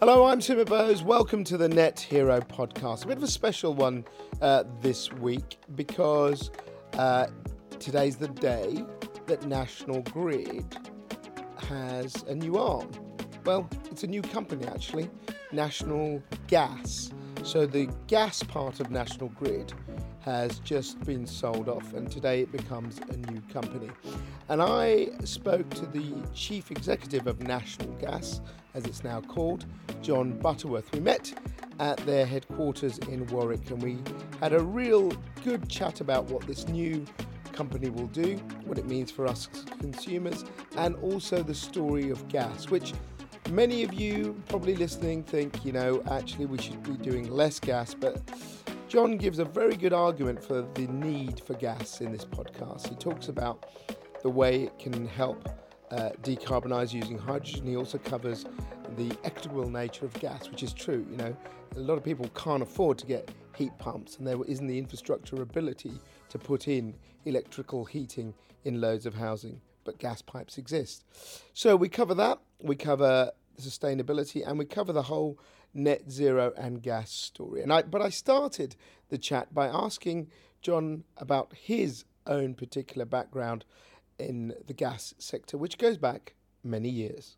Hello, I'm Sumit Bose. Welcome to the Net Hero podcast. A bit of a special one uh, this week because uh, today's the day that National Grid has a new arm. Well, it's a new company actually, National Gas. So the gas part of National Grid has just been sold off, and today it becomes a new company. And I spoke to the chief executive of National Gas, as it's now called, John Butterworth. We met at their headquarters in Warwick, and we had a real good chat about what this new company will do, what it means for us consumers, and also the story of gas, which many of you probably listening think, you know, actually we should be doing less gas, but John gives a very good argument for the need for gas in this podcast. He talks about the way it can help uh, decarbonise using hydrogen. He also covers the equitable nature of gas, which is true. You know, a lot of people can't afford to get heat pumps, and there isn't the infrastructure ability to put in electrical heating in loads of housing. But gas pipes exist. So we cover that. We cover sustainability, and we cover the whole net zero and gas story. And I, but I started the chat by asking John about his own particular background in the gas sector, which goes back many years.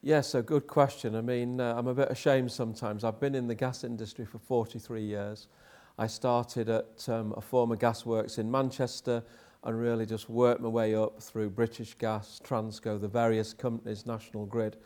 Yes, a good question. I mean, uh, I'm a bit ashamed sometimes. I've been in the gas industry for 43 years. I started at um, a former gasworks in Manchester and really just worked my way up through British Gas, Transco, the various companies, National Grid,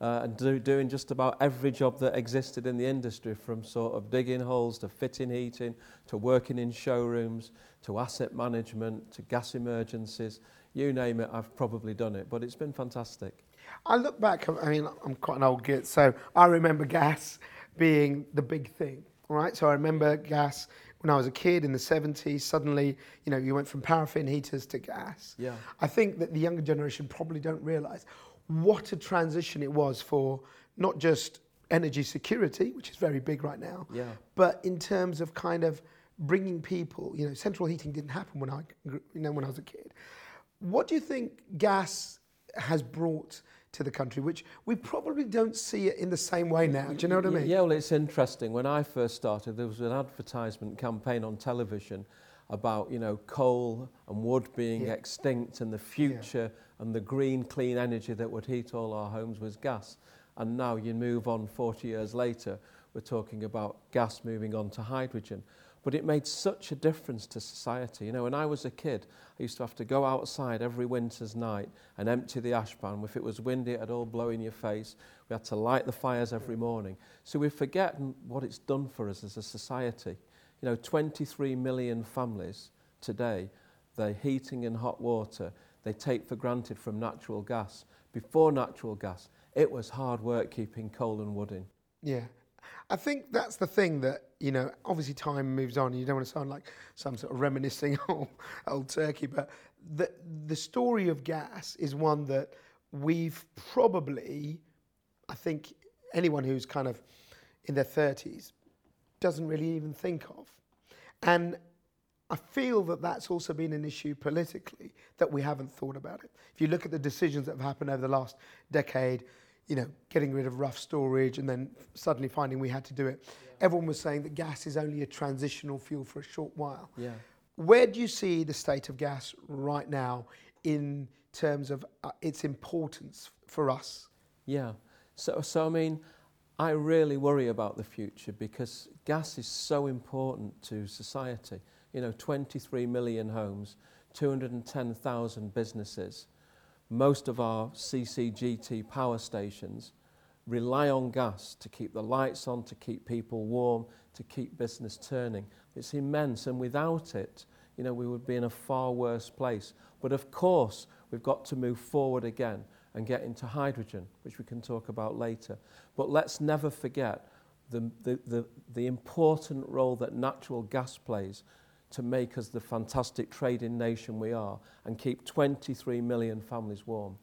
uh, and do, doing just about every job that existed in the industry from sort of digging holes to fitting heating to working in showrooms to asset management to gas emergencies you name it I've probably done it but it's been fantastic. I look back I mean I'm quite an old git so I remember gas being the big thing right? So I remember gas when I was a kid in the 70s suddenly you know you went from paraffin heaters to gas yeah I think that the younger generation probably don't realize what a transition it was for not just energy security, which is very big right now, yeah. but in terms of kind of bringing people, you know, central heating didn't happen when I, you know, when I was a kid. What do you think gas has brought to the country, which we probably don't see it in the same way now. Do you know what I mean? Yeah, well, it's interesting. When I first started, there was an advertisement campaign on television about you know coal and wood being yeah. extinct and the future yeah. and the green clean energy that would heat all our homes was gas and now you move on 40 years later we're talking about gas moving on to hydrogen but it made such a difference to society you know when I was a kid I used to have to go outside every winter's night and empty the ash pan if it was windy it would all blow in your face we had to light the fires every morning so we forget what it's done for us as a society you know, 23 million families today, their heating and hot water, they take for granted from natural gas. Before natural gas, it was hard work keeping coal and wood in. Yeah. I think that's the thing that, you know, obviously time moves on. and You don't want to sound like some sort of reminiscing old, old turkey, but the, the story of gas is one that we've probably, I think anyone who's kind of in their 30s doesn't really even think of. And I feel that that's also been an issue politically that we haven't thought about it. If you look at the decisions that have happened over the last decade, you know, getting rid of Rough storage and then suddenly finding we had to do it, yeah. everyone was saying that gas is only a transitional fuel for a short while. Yeah. Where do you see the state of gas right now in terms of uh, its importance for us? Yeah. So, so I mean, I really worry about the future because gas is so important to society. You know, 23 million homes, 210,000 businesses. Most of our CCGT power stations rely on gas to keep the lights on, to keep people warm, to keep business turning. It's immense, and without it, you know, we would be in a far worse place. But of course, we've got to move forward again and get into hydrogen, which we can talk about later. But let's never forget the, the, the, the important role that natural gas plays to make us the fantastic trading nation we are and keep 23 million families warm.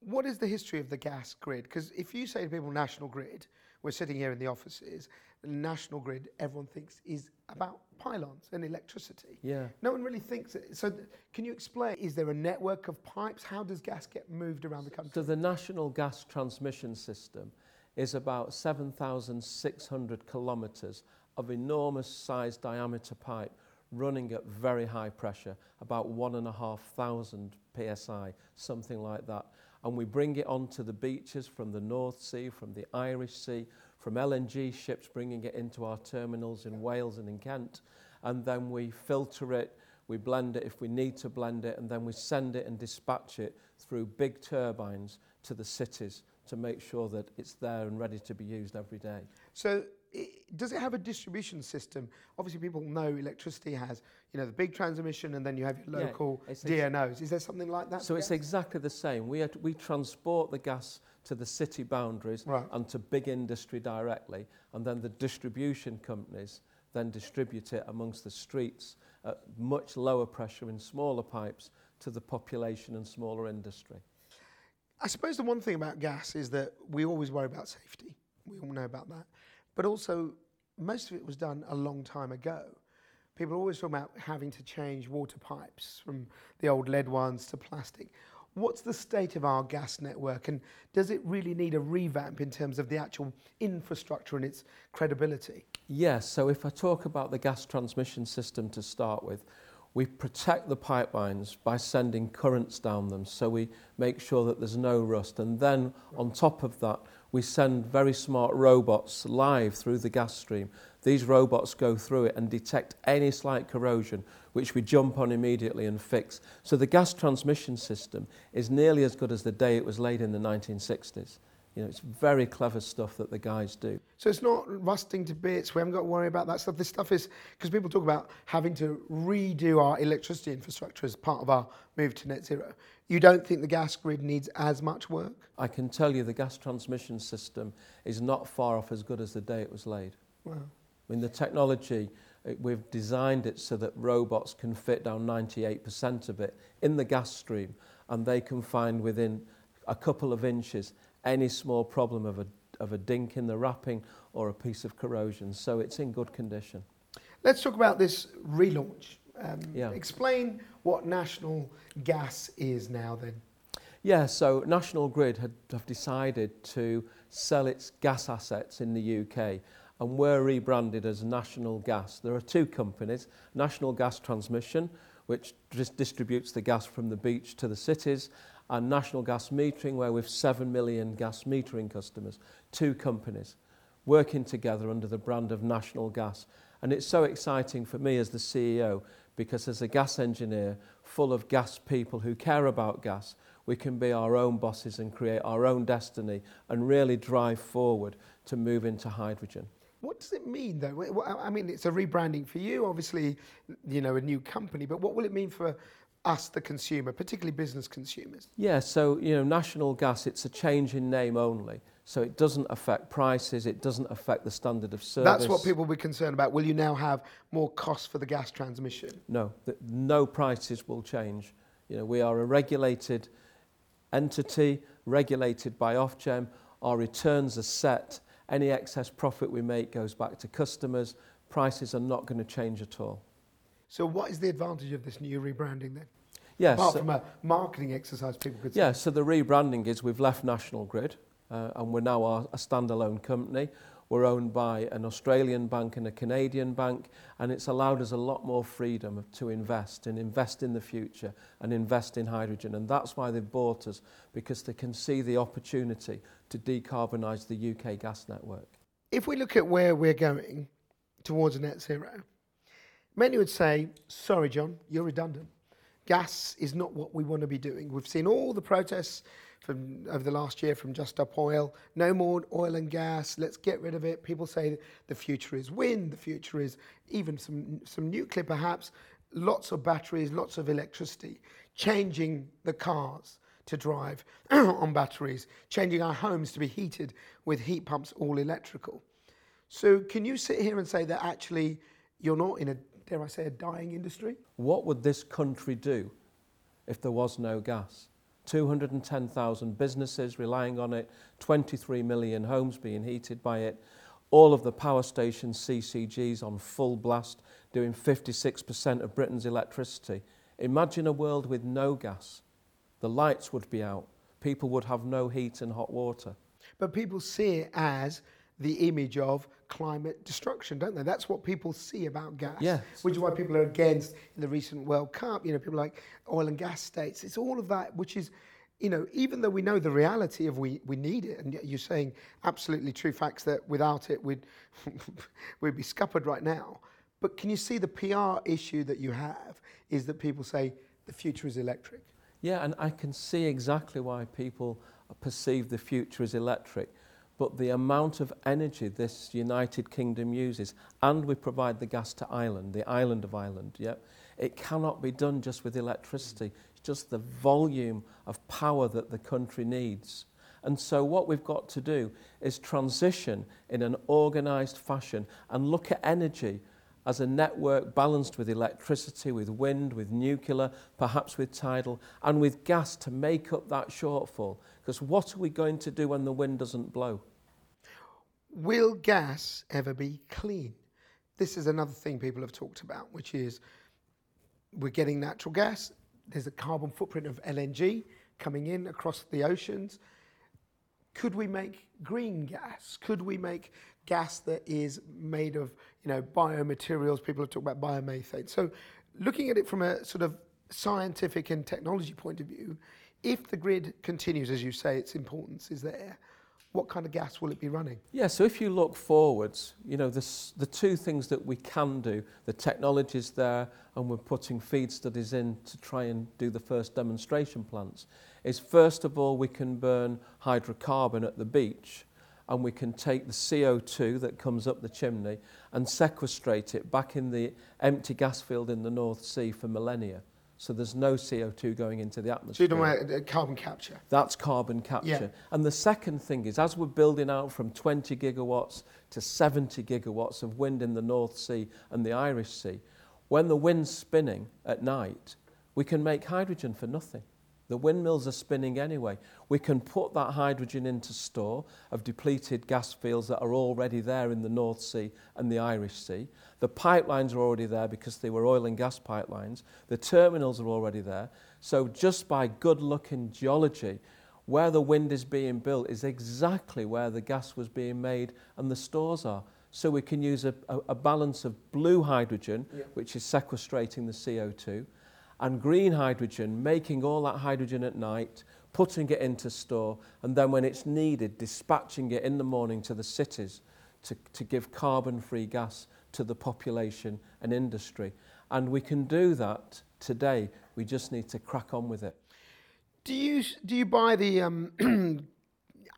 What is the history of the gas grid? Because if you say to people national grid, we're sitting here in the offices, national grid, everyone thinks is about pylons and electricity. Yeah. No one really thinks it. So, th- can you explain? Is there a network of pipes? How does gas get moved around the country? So, the national gas transmission system is about 7,600 kilometres of enormous size diameter pipe running at very high pressure, about 1,500 psi, something like that. And we bring it onto the beaches from the North Sea, from the Irish Sea, from LNG ships bringing it into our terminals in Wales and in Kent. And then we filter it, we blend it if we need to blend it, and then we send it and dispatch it through big turbines to the cities to make sure that it's there and ready to be used every day. So it, does it have a distribution system? Obviously, people know electricity has, you know, the big transmission, and then you have your local yeah, DNOs. Is there something like that? So it's exactly the same. We we transport the gas to the city boundaries right. and to big industry directly, and then the distribution companies then distribute it amongst the streets at much lower pressure in smaller pipes to the population and smaller industry. I suppose the one thing about gas is that we always worry about safety. We all know about that. But also, most of it was done a long time ago. People always talk about having to change water pipes from the old lead ones to plastic. What's the state of our gas network and does it really need a revamp in terms of the actual infrastructure and its credibility? Yes, so if I talk about the gas transmission system to start with, we protect the pipelines by sending currents down them so we make sure that there's no rust. And then on top of that, we send very smart robots live through the gas stream. These robots go through it and detect any slight corrosion, which we jump on immediately and fix. So the gas transmission system is nearly as good as the day it was laid in the 1960s. You know, it's very clever stuff that the guys do. So it's not rusting to bits. We haven't got to worry about that stuff. This stuff is because people talk about having to redo our electricity infrastructure as part of our move to net zero. You don't think the gas grid needs as much work? I can tell you the gas transmission system is not far off as good as the day it was laid. Wow. I mean, the technology, uh, we've designed it so that robots can fit down 98% of it in the gas stream and they can find within a couple of inches any small problem of a, of a dink in the wrapping or a piece of corrosion. So it's in good condition. Let's talk about this relaunch. Um, yeah. Explain what National Gas is now then. Yeah, so National Grid had, have decided to sell its gas assets in the UK and we're rebranded as National Gas. There are two companies, National Gas Transmission, which just distributes the gas from the beach to the cities, and National Gas Metering, where we've 7 million gas metering customers, two companies working together under the brand of National Gas. And it's so exciting for me as the CEO because as a gas engineer full of gas people who care about gas, we can be our own bosses and create our own destiny and really drive forward to move into hydrogen. What does it mean, though? I mean, it's a rebranding for you, obviously, you know, a new company, but what will it mean for us, the consumer, particularly business consumers? Yeah, so, you know, National Gas, it's a change in name only. So it doesn't affect prices, it doesn't affect the standard of service. That's what people will be concerned about. Will you now have more costs for the gas transmission? No, no prices will change. You know, we are a regulated entity, regulated by Ofgem. Our returns are set. Any excess profit we make goes back to customers. Prices are not going to change at all. So what is the advantage of this new rebranding then? Yes. Apart so, from a marketing exercise, people could say. Yeah, so the rebranding is we've left National Grid uh, and we're now a, a standalone company. We're owned by an Australian bank and a Canadian bank, and it's allowed us a lot more freedom to invest and invest in the future and invest in hydrogen. And that's why they've bought us, because they can see the opportunity to decarbonise the UK gas network. If we look at where we're going towards net zero, Many would say, sorry, John, you're redundant. Gas is not what we want to be doing. We've seen all the protests from over the last year from Just Stop Oil. No more oil and gas. Let's get rid of it. People say the future is wind. The future is even some, some nuclear, perhaps. Lots of batteries, lots of electricity. Changing the cars to drive on batteries. Changing our homes to be heated with heat pumps, all electrical. So, can you sit here and say that actually you're not in a dare I say, a dying industry. What would this country do if there was no gas? 210,000 businesses relying on it, 23 million homes being heated by it, all of the power stations, CCGs on full blast, doing 56% of Britain's electricity. Imagine a world with no gas. The lights would be out. People would have no heat and hot water. but people see it as the image of climate destruction, don't they? That's what people see about gas. Yes. Which is why people are against in the recent World Cup. You know, people like oil and gas states. It's all of that, which is, you know, even though we know the reality of we, we need it, and you're saying absolutely true facts that without it we'd we'd be scuppered right now. But can you see the PR issue that you have is that people say the future is electric? Yeah, and I can see exactly why people perceive the future as electric. But the amount of energy this United Kingdom uses, and we provide the gas to Ireland, the island of Ireland, yeah, it cannot be done just with electricity. It's just the volume of power that the country needs. And so, what we've got to do is transition in an organised fashion and look at energy as a network balanced with electricity, with wind, with nuclear, perhaps with tidal, and with gas to make up that shortfall. Because what are we going to do when the wind doesn't blow? Will gas ever be clean? This is another thing people have talked about, which is we're getting natural gas. There's a carbon footprint of LNG coming in across the oceans. Could we make green gas? Could we make gas that is made of, you know, biomaterials? People have talked about biomethane. So, looking at it from a sort of scientific and technology point of view, if the grid continues, as you say, its importance is there, what kind of gas will it be running? Yeah, so if you look forwards, you know, the, the two things that we can do, the technology's there and we're putting FEED studies in to try and do the first demonstration plants, is first of all we can burn hydrocarbon at the beach and we can take the CO2 that comes up the chimney and sequestrate it back in the empty gas field in the North Sea for millennia. So there's no CO2 going into the atmosphere. So you're talking about uh, carbon capture. That's carbon capture. Yeah. And the second thing is, as we're building out from 20 gigawatts to 70 gigawatts of wind in the North Sea and the Irish Sea, when the wind's spinning at night, we can make hydrogen for nothing. The windmills are spinning anyway. We can put that hydrogen into store of depleted gas fields that are already there in the North Sea and the Irish Sea. The pipelines are already there because they were oil and gas pipelines. The terminals are already there. So, just by good luck in geology, where the wind is being built is exactly where the gas was being made and the stores are. So, we can use a, a, a balance of blue hydrogen, Yeah. which is sequestrating the CO2, and green hydrogen, making all that hydrogen at night, putting it into store, and then when it's needed, dispatching it in the morning to the cities to, to give carbon free gas to the population and industry. And we can do that today. We just need to crack on with it. Do you do you buy the? Um,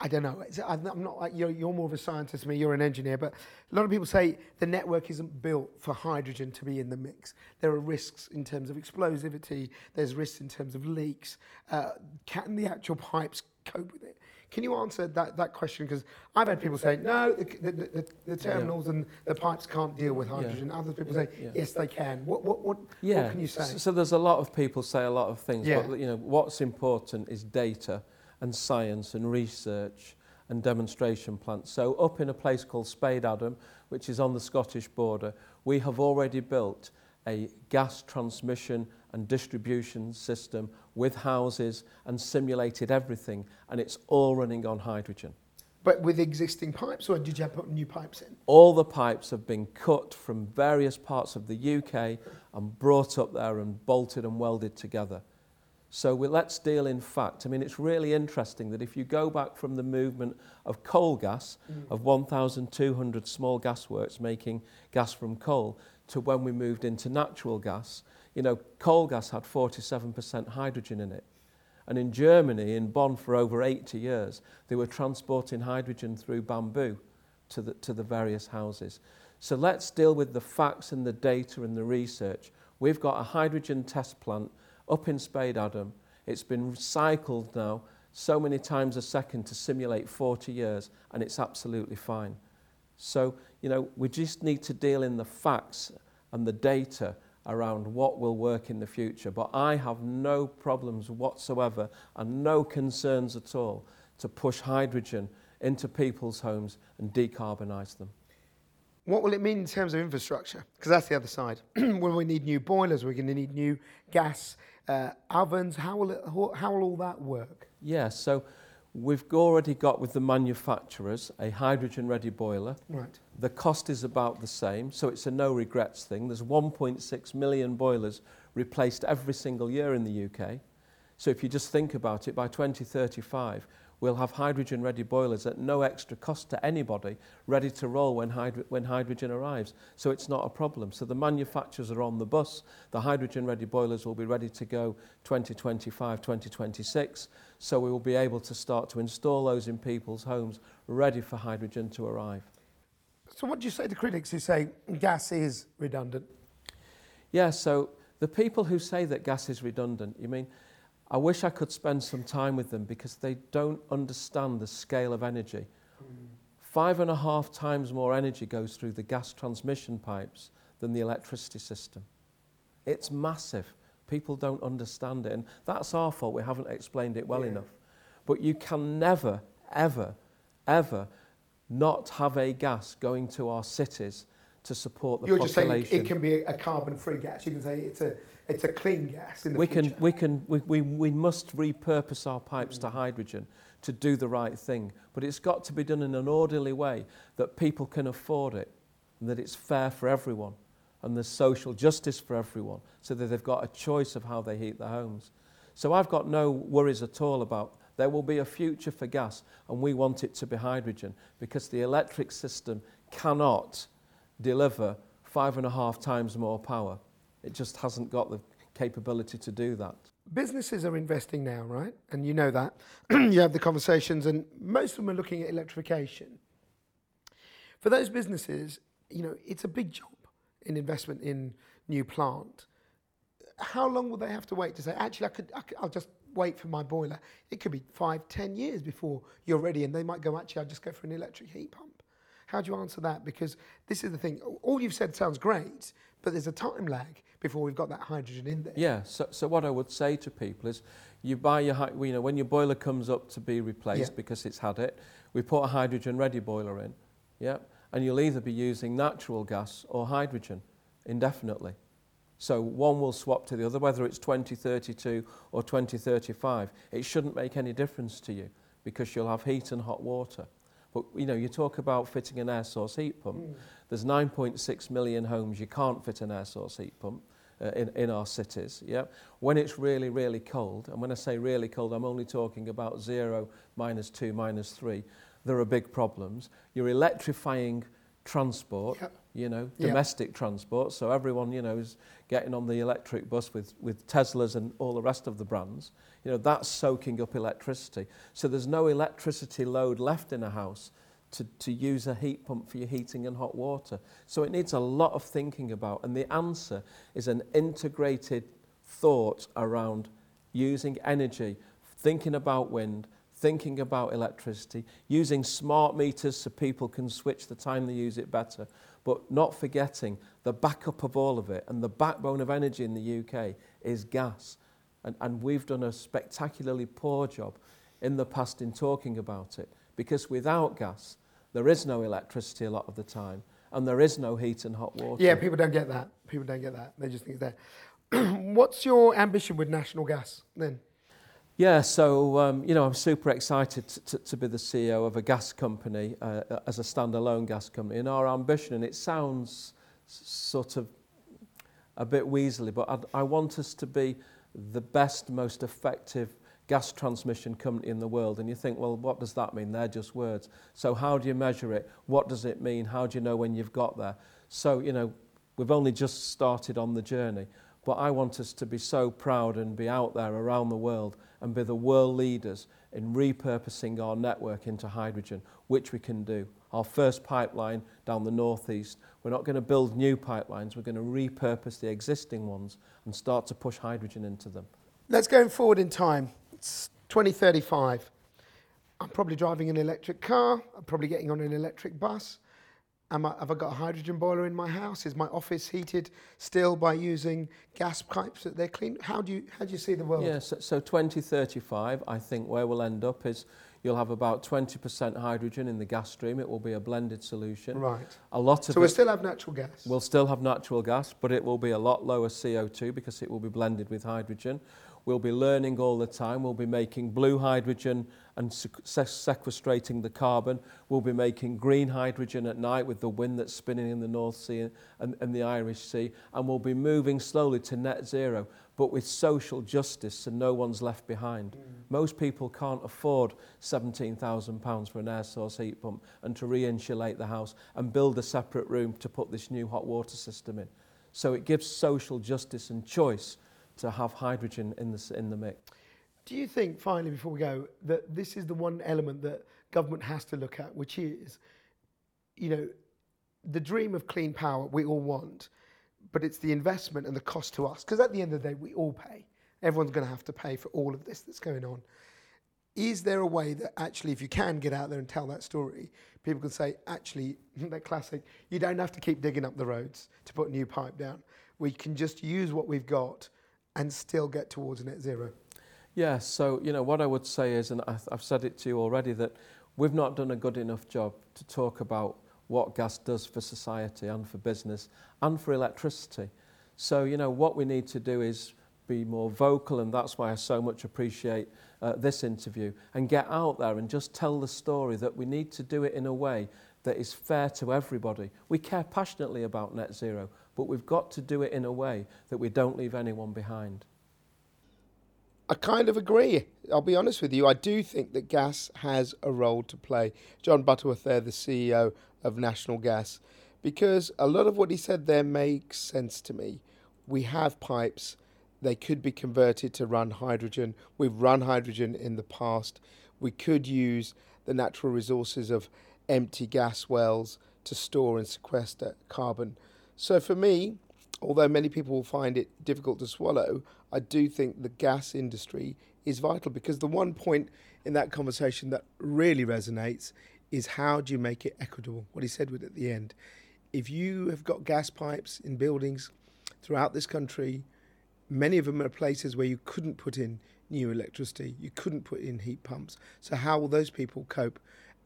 I don't know. It's, I'm not like you're, you're more of a scientist than me. You're an engineer, but a lot of people say the network isn't built for hydrogen to be in the mix. There are risks in terms of explosivity. There's risks in terms of leaks. Uh, can the actual pipes cope with it? Can you answer that, that question? Because I've had people say no, the, the, the, the terminals and the pipes can't deal with hydrogen. Other people say Yeah. yes, they can. What what what, Yeah. what can you say? So, there's a lot of people say a lot of things, Yeah. but you know what's important is data and science and research and demonstration plants. So up in a place called Spadeadam, which is on the Scottish border, we have already built a gas transmission and distribution system with houses and simulated everything and it's all running on hydrogen. But with existing pipes, or did you have to put new pipes in? All the pipes have been cut from various parts of the UK and brought up there and bolted and welded together. So we, let's deal in fact. I mean, it's really interesting that if you go back from the movement of coal gas, mm. of 1,200 small gas works making gas from coal, to when we moved into natural gas, you know, coal gas had 47% hydrogen in it. And in Germany, in Bonn, for over 80 years, they were transporting hydrogen through bamboo to the, to the various houses. So let's deal with the facts and the data and the research. We've got a hydrogen test plant up in Spadeadam. It's been recycled now so many times a second to simulate 40 years, and it's absolutely fine. So, you know, we just need to deal in the facts and the data around what will work in the future. But I have no problems whatsoever and no concerns at all to push hydrogen into people's homes and decarbonise them. What will it mean in terms of infrastructure? Because that's the other side. will we need new boilers? We're going to need new gas uh, ovens. How will, it, how will all that work? Yeah, so We've already got with the manufacturers a hydrogen ready boiler. Right. The cost is about the same, so it's a no regrets thing. There's 1.6 million boilers replaced every single year in the UK. So if you just think about it, by 2035, we'll have hydrogen ready boilers at no extra cost to anybody, ready to roll when, hydro- when hydrogen arrives. So it's not a problem. So the manufacturers are on the bus. The hydrogen ready boilers will be ready to go 2025, 2026. So we will be able to start to install those in people's homes ready for hydrogen to arrive. So what do you say to critics who say gas is redundant? Yeah, so the people who say that gas is redundant, you mean, I wish I could spend some time with them because they don't understand the scale of energy. Five and a half times more energy goes through the gas transmission pipes than the electricity system. It's massive. People don't understand it. And that's our fault. We haven't explained it well Yeah. enough. But you can never, ever, ever not have a gas going to our cities to support the You're just saying it can be a carbon-free gas. You can say it's a it's a clean gas in the we future. can, we, can, we, we, we must repurpose our pipes to hydrogen to do the right thing. But it's got to be done in an orderly way that people can afford it and that it's fair for everyone and there's social justice for everyone so that they've got a choice of how they heat their homes. So I've got no worries at all about there will be a future for gas and we want it to be hydrogen because the electric system cannot deliver five and a half times more power. It just hasn't got the capability to do that. Businesses are investing now, right? And you know that. you have the conversations, and most of them are looking at electrification. For those businesses, you know, it's a big job in investment in new plant. How long will they have to wait to say, actually, I could, I could, I'll just wait for my boiler? It could be five, ten years before you're ready, and they might go, actually, I'll just go for an electric heat pump. How do you answer that? Because this is the thing. All you've said sounds great, but there's a time lag before we've got that hydrogen in there. Yeah, so, so what I would say to people is you buy your, you know, when your boiler comes up to be replaced Yeah. because it's had it, we put a hydrogen ready boiler in, yeah, and you'll either be using natural gas or hydrogen indefinitely. So one will swap to the other, whether it's 2032 or 2035. It shouldn't make any difference to you because you'll have heat and hot water. But you know, you talk about fitting an air source heat pump. There's 9.6 million homes you can't fit an air source heat pump uh, in, in our cities. Yeah? When it's really, really cold, and when I say really cold, I'm only talking about zero, minus two, minus three, there are big problems. You're electrifying transport, Yep. You know, Yep. domestic transport. So everyone, you know, is getting on the electric bus with, with Teslas and all the rest of the brands. You know, that's soaking up electricity. So there's no electricity load left in a house to, to use a heat pump for your heating and hot water. So it needs a lot of thinking about. And the answer is an integrated thought around using energy, thinking about wind, thinking about electricity, using smart meters so people can switch the time they use it better, but not forgetting the backup of all of it. And the backbone of energy in the UK is gas. And, and we've done a spectacularly poor job in the past in talking about it because without gas, there is no electricity a lot of the time and there is no heat and hot water. Yeah, people don't get that. People don't get that. They just think it's there. What's your ambition with national gas then? Yeah, so um, you know, I'm super excited to, to, to be the CEO of a gas company uh, as a standalone gas company. And our ambition, and it sounds sort of a bit weaselly, but I'd, I want us to be the best, most effective gas transmission company in the world. And you think, well, what does that mean? They're just words. So how do you measure it? What does it mean? How do you know when you've got there? So, you know, we've only just started on the journey. But I want us to be so proud and be out there around the world and be the world leaders in repurposing our network into hydrogen, which we can do. Our first pipeline down the northeast, we're not going to build new pipelines, we're going to repurpose the existing ones and start to push hydrogen into them. Let's go forward in time. It's 2035. I'm probably driving an electric car. I'm probably getting on an electric bus. Am I, have I got a hydrogen boiler in my house? Is my office heated still by using gas pipes that they're clean? How do you, how do you see the world? Yeah, so, so 2035, I think where we'll end up is you'll have about 20% hydrogen in the gas stream. It will be a blended solution. Right. A lot of So we'll still have natural gas. We'll still have natural gas, but it will be a lot lower CO2 because it will be blended with hydrogen. We'll be learning all the time. We'll be making blue hydrogen and sequestrating the carbon. We'll be making green hydrogen at night with the wind that's spinning in the North Sea and, and the Irish Sea. And we'll be moving slowly to net zero, but with social justice so no one's left behind. Mm. Most people can't afford £17,000 for an air source heat pump and to re-insulate the house and build a separate room to put this new hot water system in. So it gives social justice and choice to have hydrogen in the, in the mix. Do you think, finally, before we go, that this is the one element that government has to look at, which is, you know, the dream of clean power we all want, but it's the investment and the cost to us. Because at the end of the day, we all pay. Everyone's going to have to pay for all of this that's going on. Is there a way that actually, if you can get out there and tell that story, people can say, actually, that classic, you don't have to keep digging up the roads to put new pipe down. We can just use what we've got and still get towards net zero? Yeah, so, you know, what I would say is, and I've said it to you already, that we've not done a good enough job to talk about what gas does for society and for business and for electricity. So, you know, what we need to do is be more vocal, and that's why I so much appreciate uh, this interview, and get out there and just tell the story that we need to do it in a way that is fair to everybody. We care passionately about net zero, but we've got to do it in a way that we don't leave anyone behind. I kind of agree. I'll be honest with you. I do think that gas has a role to play. John Butterworth, there, the CEO of National Gas, because a lot of what he said there makes sense to me. We have pipes, they could be converted to run hydrogen. We've run hydrogen in the past. We could use the natural resources of empty gas wells to store and sequester carbon. So for me, although many people will find it difficult to swallow, I do think the gas industry is vital because the one point in that conversation that really resonates is how do you make it equitable? What he said at the end. If you have got gas pipes in buildings throughout this country, many of them are places where you couldn't put in new electricity, you couldn't put in heat pumps. So, how will those people cope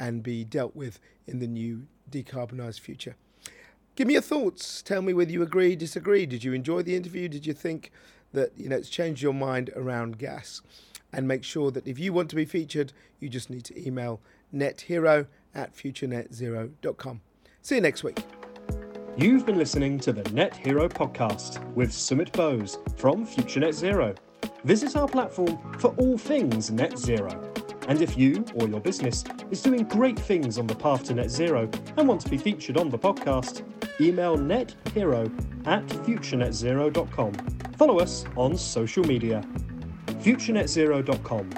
and be dealt with in the new decarbonised future? Give me your thoughts. Tell me whether you agree, disagree. Did you enjoy the interview? Did you think that you know it's changed your mind around gas? And make sure that if you want to be featured, you just need to email nethero at futurenetzero.com. See you next week. You've been listening to the Net Hero podcast with Sumit Bose from Future Net Zero. Visit our platform for all things net zero. And if you or your business is doing great things on the path to net zero and want to be featured on the podcast, email nethero at futurenetzero.com. Follow us on social media. futurenetzero.com.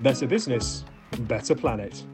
Better business, better planet.